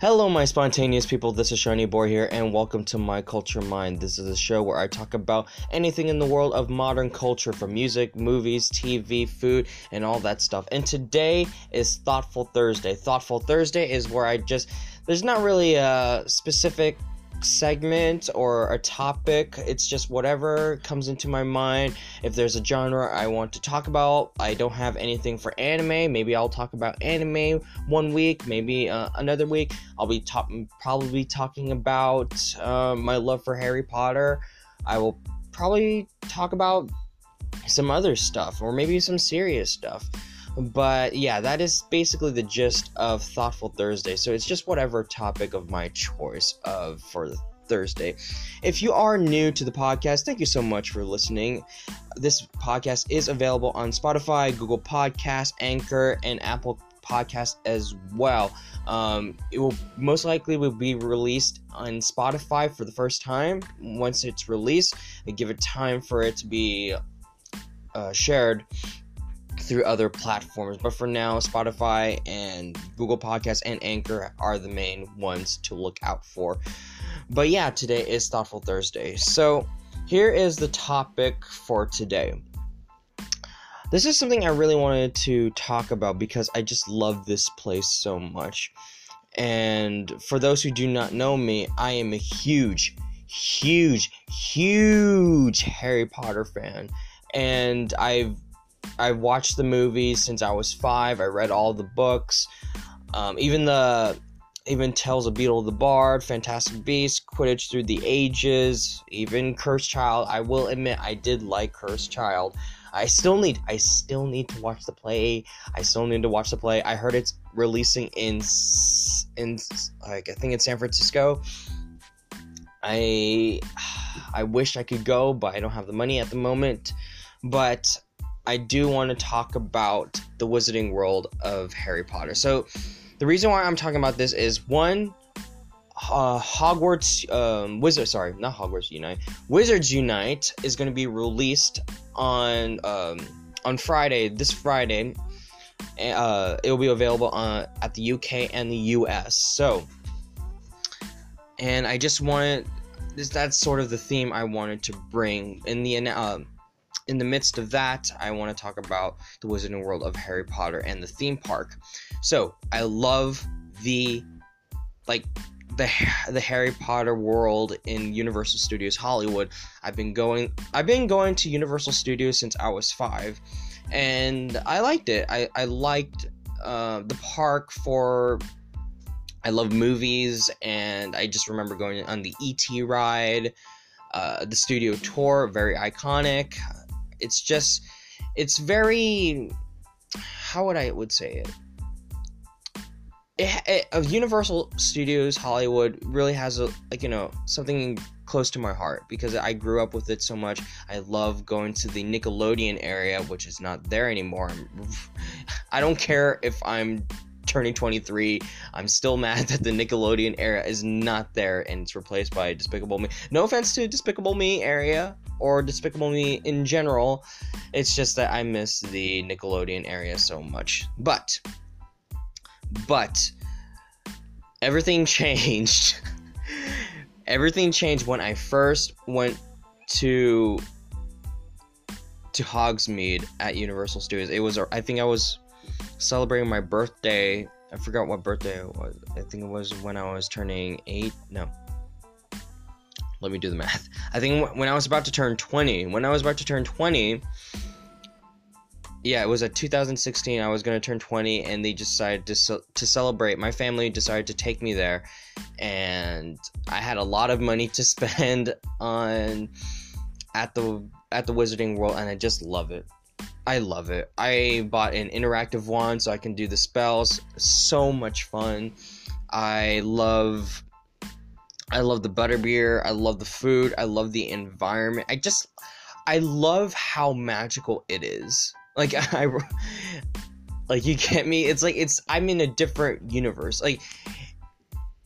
Hello, my spontaneous people. This is Seanie Boi here, and welcome to My Culture Mind. This is a show where I talk about anything in the world of modern culture from music, movies, TV, food, and all that stuff. And today is Thoughtful Thursday. Thoughtful Thursday is where I just, there's not really a specific segment or a topic. It's just whatever comes into my mind. If there's a genre I want to talk about, I don't have anything for anime. Maybe I'll talk about anime one week. Maybe uh, another week I'll be talk- probably talking about uh, my love for Harry Potter. I will probably talk about some other stuff or maybe some serious stuff. But yeah, that is basically the gist of Thoughtful Thursday. So it's just whatever topic of my choice of for Thursday. If you are new to the podcast, thank you so much for listening. This podcast is available on Spotify, Google Podcast, Anchor, and Apple Podcast as well. Um, it will most likely will be released on Spotify for the first time. Once it's released, I give it time for it to be uh, shared through other platforms. But for now, Spotify and Google Podcasts and Anchor are the main ones to look out for. But yeah, today is Thoughtful Thursday. So here is the topic for today. This is something I really wanted to talk about because I just love this place so much. And for those who do not know me, I am a huge, huge, huge Harry Potter fan. And I've I've watched the movies since I was five. I read all the books, um, even the even Tales of Beedle the Bard, Fantastic Beasts, Quidditch Through the Ages, even Cursed Child. I will admit I did like Cursed Child. I still need I still need to watch the play. I still need to watch the play. I heard it's releasing in in like I think in San Francisco. I I wish I could go, but I don't have the money at the moment. But I do want to talk about the Wizarding World of Harry Potter. So, the reason why I'm talking about this is one, uh, Hogwarts um, Wizard, sorry, not Hogwarts Unite, Wizards Unite is going to be released on um, on Friday, this Friday. Uh, it will be available on, at the UK and the US. So, and I just wanted, that's sort of the theme I wanted to bring in the. Uh, in the midst of that, I want to talk about the Wizarding World of Harry Potter and the theme park. So, I love the like the the Harry Potter world in Universal Studios Hollywood. I've been going I've been going to Universal Studios since I was 5 and I liked it. I I liked uh, the park for I love movies and I just remember going on the ET ride, uh, the studio tour, very iconic it's just it's very how would I would say it? It, it, Universal Studios Hollywood really has a like you know something close to my heart because I grew up with it so much. I love going to the Nickelodeon area, which is not there anymore. I don't care if I'm turning 23. I'm still mad that the Nickelodeon era is not there and it's replaced by Despicable Me. No offense to Despicable Me area, or Despicable Me in general. It's just that I miss the Nickelodeon area so much. But, but, everything changed. everything changed when I first went to to Hogsmeade at Universal Studios. It was I think I was celebrating my birthday. I forgot what birthday it was. I think it was when I was turning 8. No let me do the math. I think when I was about to turn 20, when I was about to turn 20, yeah, it was at 2016. I was going to turn 20, and they decided to to celebrate. My family decided to take me there, and I had a lot of money to spend on at the at the Wizarding World, and I just love it. I love it. I bought an interactive one so I can do the spells. So much fun. I love I love the butterbeer. I love the food. I love the environment. I just, I love how magical it is. Like I, like you get me. It's like it's I'm in a different universe. Like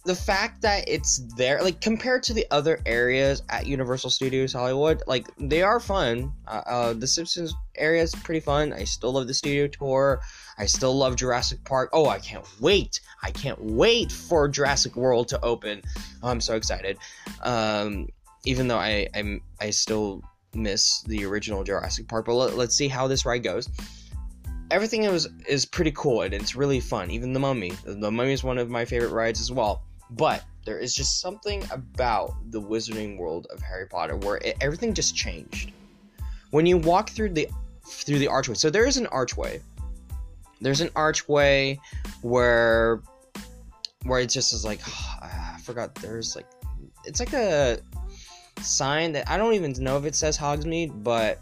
the fact that it's there, like compared to the other areas at Universal Studios Hollywood, like they are fun. Uh, uh, the Simpsons area is pretty fun. I still love the studio tour. I still love Jurassic Park. Oh, I can't wait! I can't wait for Jurassic World to open. Oh, I'm so excited. Um, even though I I'm, I still miss the original Jurassic Park, but let, let's see how this ride goes everything is is pretty cool and it's really fun. Even the Mummy, the Mummy is one of my favorite rides as well. But there is just something about the Wizarding World of Harry Potter where it, everything just changed. When you walk through the through the archway, so there is an archway. There's an archway where where it just is like I forgot. There's like it's like a sign that I don't even know if it says Hogsmeade, but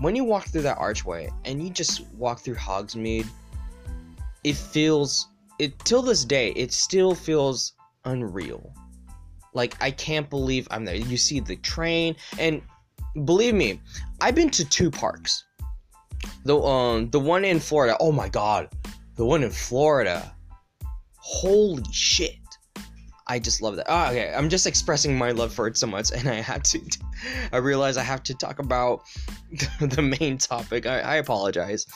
when you walk through that archway and you just walk through Hogsmeade, it feels it till this day it still feels unreal. Like I can't believe I'm there. You see the train and believe me, I've been to two parks. The um the one in Florida. Oh my god. The one in Florida. Holy shit. I just love that. Oh, okay, I'm just expressing my love for it so much, and I had to. I realize I have to talk about the main topic. I, I apologize.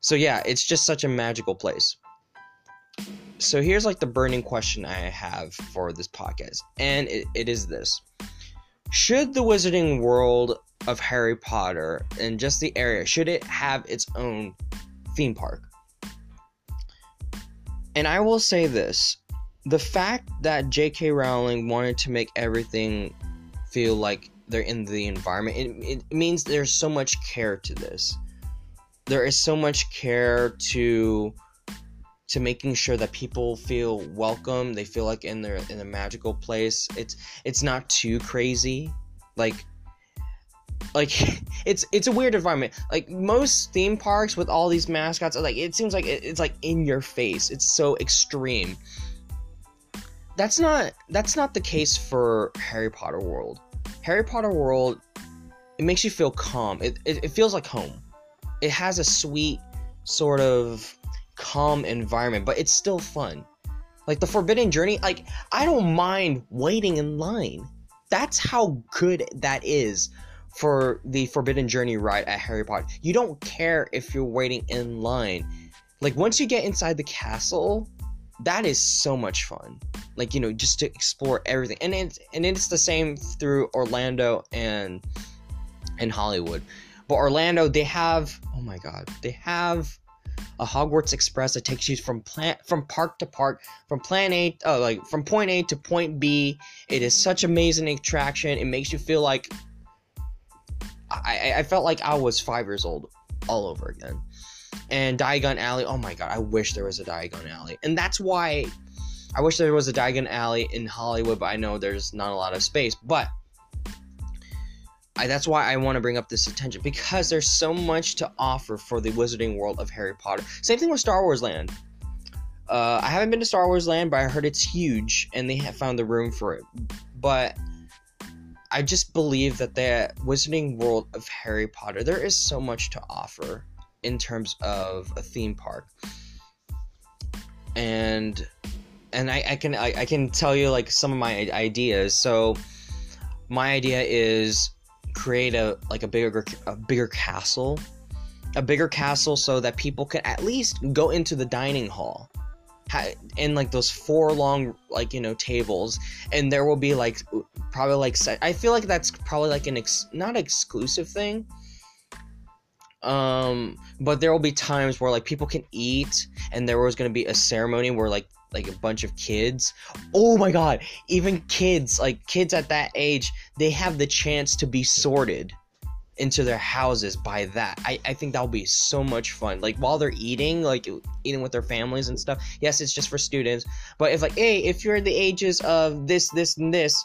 So yeah, it's just such a magical place. So here's like the burning question I have for this podcast, and it, it is this: Should the Wizarding World of Harry Potter and just the area should it have its own theme park? And I will say this the fact that J.K. Rowling wanted to make everything feel like they're in the environment, it, it means there's so much care to this. There is so much care to to making sure that people feel welcome. They feel like in their in a magical place. It's it's not too crazy. Like like it's it's a weird environment like most theme parks with all these mascots like it seems like it's like in your face it's so extreme that's not that's not the case for Harry Potter World. Harry Potter World it makes you feel calm. It, it, it feels like home. It has a sweet sort of calm environment, but it's still fun. Like the Forbidden Journey, like I don't mind waiting in line. That's how good that is for the Forbidden Journey ride at Harry Potter. You don't care if you're waiting in line. Like once you get inside the castle, that is so much fun like you know just to explore everything and it's and it's the same through orlando and and hollywood but orlando they have oh my god they have a hogwarts express that takes you from plant from park to park from plan a oh like from point a to point b it is such amazing attraction it makes you feel like i i felt like i was five years old all over again and Diagon Alley. Oh my god, I wish there was a Diagon Alley. And that's why I wish there was a Diagon Alley in Hollywood, but I know there's not a lot of space. But I, that's why I want to bring up this attention because there's so much to offer for the Wizarding World of Harry Potter. Same thing with Star Wars Land. Uh, I haven't been to Star Wars Land, but I heard it's huge and they have found the room for it. But I just believe that the Wizarding World of Harry Potter, there is so much to offer in terms of a theme park and and I, I can I, I can tell you like some of my ideas so my idea is create a like a bigger a bigger castle. A bigger castle so that people can at least go into the dining hall. And like those four long like you know tables. And there will be like probably like i feel like that's probably like an ex- not exclusive thing. Um but there will be times where like people can eat. And there was going to be a ceremony where like like a bunch of kids. Oh my god even kids like kids at that age they have the chance to be sorted into their houses by that. I, I think that'll be so much fun. Like while they're eating like eating with their families and stuff yes it's just for students. But if like hey if you're the ages of this this and this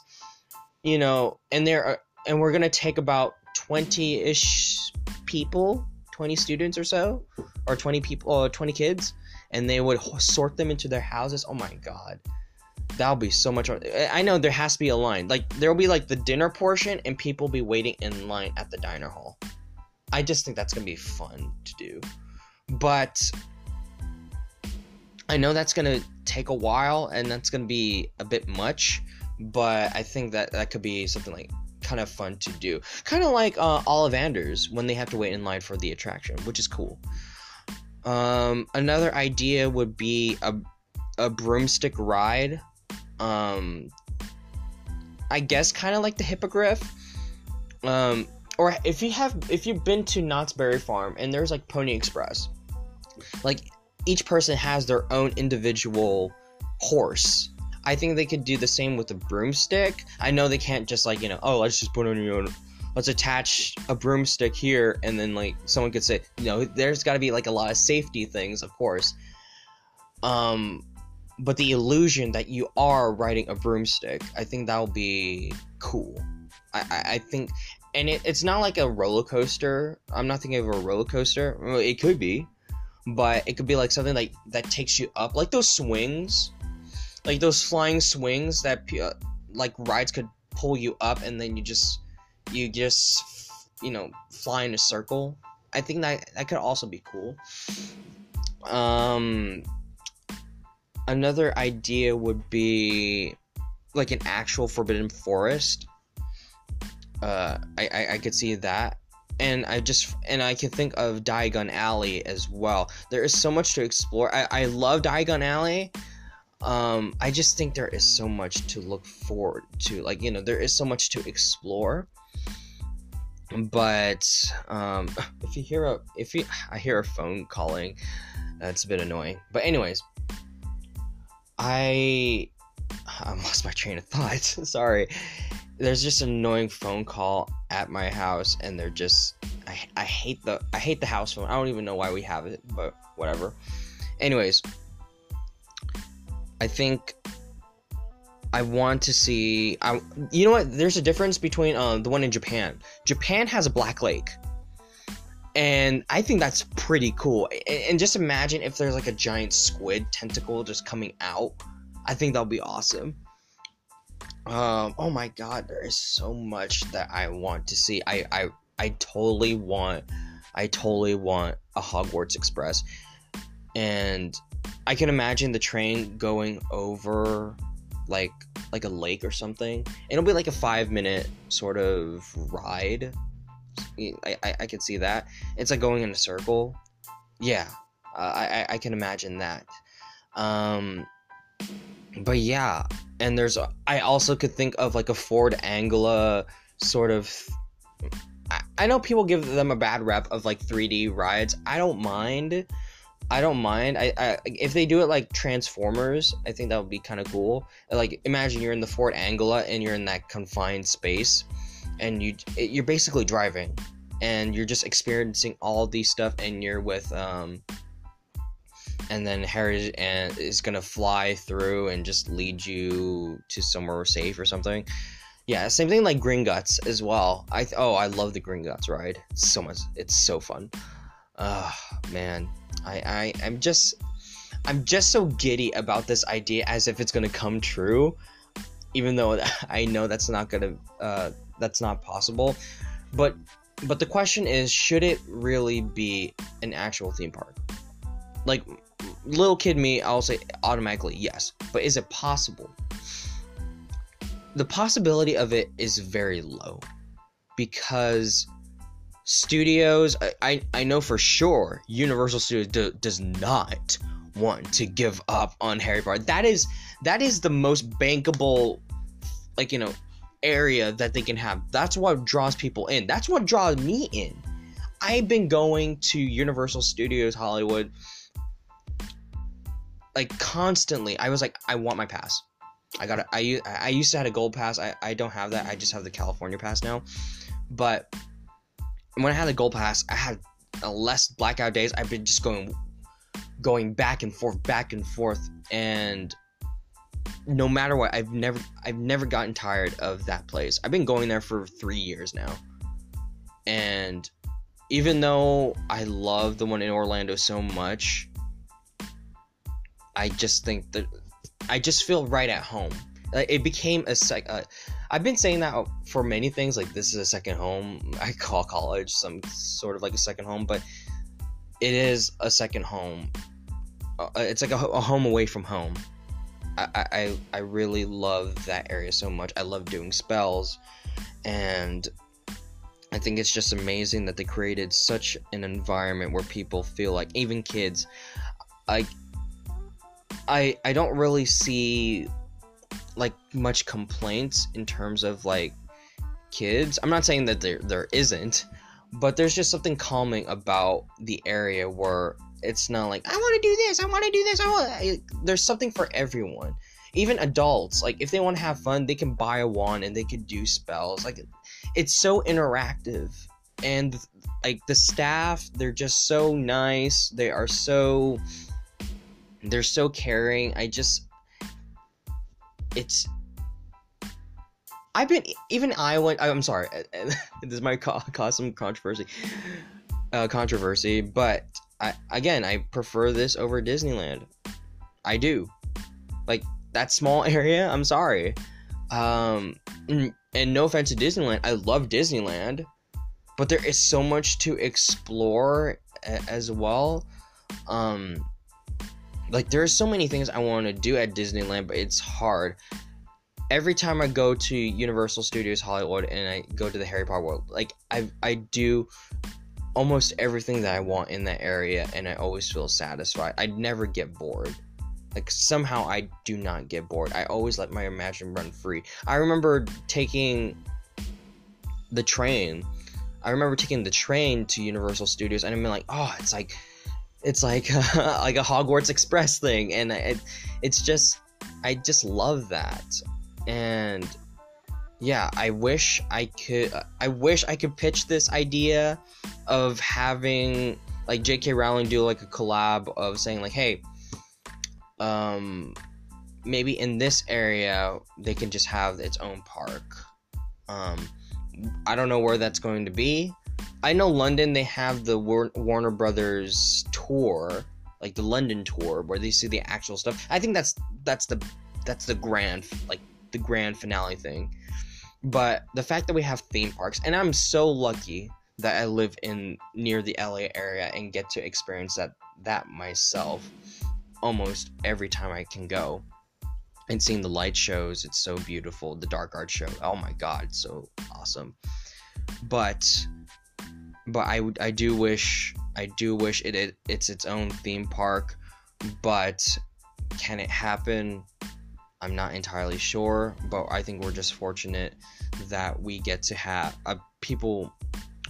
you know and there are and we're gonna take about 20-ish people 20 students or so or 20 people or 20 kids and they would sort them into their houses. Oh my god. That'll be so much i know there has to be a line. Like there'll be like the dinner portion and people be waiting in line at the diner hall. I just think that's gonna be fun to do. But I know that's gonna take a while and that's gonna be a bit much, but I think that that could be something like kind of fun to do. Kind of like uh, Ollivanders when they have to wait in line for the attraction, which is cool. Um, another idea would be a, a broomstick ride. Um, I guess kind of like the hippogriff. Um, or if you have if you've been to Knott's Berry Farm and there's like Pony Express, like each person has their own individual horse. I think they could do the same with a broomstick. I know they can't just like, you know, oh, let's just put on your own let's attach a broomstick here and then like someone could say, you know, there's got to be like a lot of safety things, of course. Um but the illusion that you are riding a broomstick, I think that will be cool. I, I, I think and it, it's not like a roller coaster. I'm not thinking of a roller coaster. It could be, but it could be like something like that takes you up, like those swings, like those flying swings that uh, like rides could pull you up, and then you just you just you know fly in a circle. I think that that could also be cool. Um, another idea would be like an actual forbidden forest uh, I, I, I could see that and I just and I can think of Diagon Alley as well. There is so much to explore. I, I love Diagon Alley. Um, I just think there is so much to look forward to. Like you know, there is so much to explore. But um, if you hear a if you I hear a phone calling, that's a bit annoying. But anyways, I I lost my train of thought. Sorry there's just an annoying phone call at my house and they're just I, I hate the I hate the house phone. I don't even know why we have it, but whatever. Anyways, I think I want to see I you know what there's a difference between uh, the one in Japan. Japan has a black lake. And I think that's pretty cool. And just imagine if there's like a giant squid tentacle just coming out. I think that'll be awesome. Um, oh my god, there is so much that I want to see. I I I totally want I totally want a Hogwarts Express. And I can imagine the train going over like like a lake or something. And It'll be like a 5 minute sort of ride. I, I, I can see that. It's like going in a circle. Yeah, uh, I, I can imagine that. Um, but yeah, and there's I also could think of like a Ford Anglia sort of. I, I know people give them a bad rep of like 3D rides. I don't mind. I don't mind. I, I if they do it like Transformers, I think that would be kind of cool. Like imagine you're in the Ford Anglia and you're in that confined space, and you you're basically driving, and you're just experiencing all these stuff, and you're with um and then Harry and is gonna fly through and just lead you to somewhere safe or something. Yeah, same thing like Gringotts as well. I oh I love the Gringotts ride. So much. It's so fun. Oh man, I I I'm just I'm just so giddy about this idea as if it's gonna come true, even though I know that's not gonna uh, that's not possible. But but the question is, should it really be an actual theme park? Like little kid me, I'll say automatically yes. But is it possible? The possibility of it is very low because studios, I, I, I know for sure Universal Studios do, does not want to give up on Harry Potter. That is that is the most bankable, like you know, area that they can have. That's what draws people in. That's what draws me in. I've been going to Universal Studios Hollywood like constantly i was like i want my pass i got I, I used to have a gold pass I, I don't have that i just have the california pass now but when i had the gold pass i had uh, less blackout days i've been just going going back and forth back and forth and no matter what i've never i've never gotten tired of that place i've been going there for three years now and even though i love the one in orlando so much I just think that I just feel right at home. It became a sec. I've been saying that for many things. Like this is a second home. I call college some sort of like a second home, but it is a second home. uh, it's like a, a, home away from home. I, I I really love that area so much. I love doing spells, and I think it's just amazing that they created such an environment where people feel like even kids I I I don't really see like much complaints in terms of like kids. I'm not saying that there there isn't, but there's just something calming about the area where it's not like I want to do this, I want to do this, I want. There's something for everyone. Even adults, like if they want to have fun, they can buy a wand and they can do spells. Like it's so interactive and like the staff they're just so nice they are so they're so caring i just it's i've been even i went i'm sorry this might cause some controversy uh, controversy but I, again i prefer this over disneyland. I do. Like that small area i'm sorry. Um and no offense to Disneyland, I love Disneyland, but there is so much to explore as well. Um, like there are so many things I want to do at Disneyland, but it's hard. Every time I go to Universal Studios Hollywood and I go to the Harry Potter world, like I I do almost everything that I want in that area, and I always feel satisfied. I never get bored. Like somehow I do not get bored. I always let my imagination run free. I remember taking the train. I remember taking the train to Universal Studios and I'm like, oh, it's like it's like like a Hogwarts Express thing, and it, it's just I just love that, and yeah, I wish I could. I wish I could pitch this idea of having like J.K. Rowling do like a collab of saying like, hey, um, maybe in this area they can just have its own park. Um, I don't know where that's going to be. I know London they have the War- Warner Brothers tour, like the London tour, where they see the actual stuff. I think that's that's the that's the grand like the grand finale thing. But the fact that we have theme parks, and I'm so lucky that I live in near the LA area and get to experience that that myself almost every time I can go. And seeing the light shows, it's so beautiful. The dark art show, oh my god, so awesome. But but I I do wish I do wish it, it it's its own theme park, but can it happen? I'm not entirely sure, but I think we're just fortunate that we get to have uh, people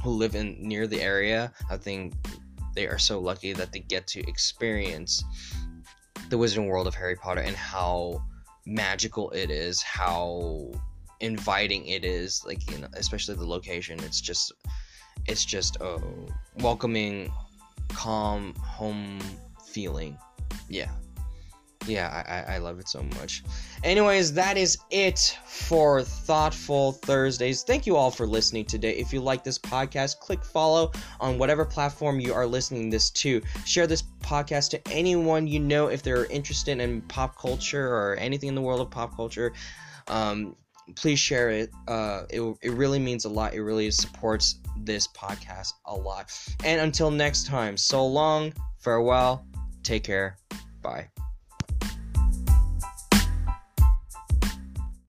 who live in near the area. I think they are so lucky that they get to experience the Wizarding World of Harry Potter and how magical it is, how inviting it is, like you know, especially the location. It's just it's just a welcoming, calm home feeling. Yeah yeah, I, I love it so much. Anyways, that is it for Thoughtful Thursdays. Thank you all for listening today. If you like this podcast, click follow on whatever platform you are listening this to. Share this podcast to anyone you know if they're interested in pop culture or anything in the world of pop culture. Um, please share it. Uh, it. It really means a lot. It really supports this podcast a lot. And until next time, so long, farewell, take care, bye.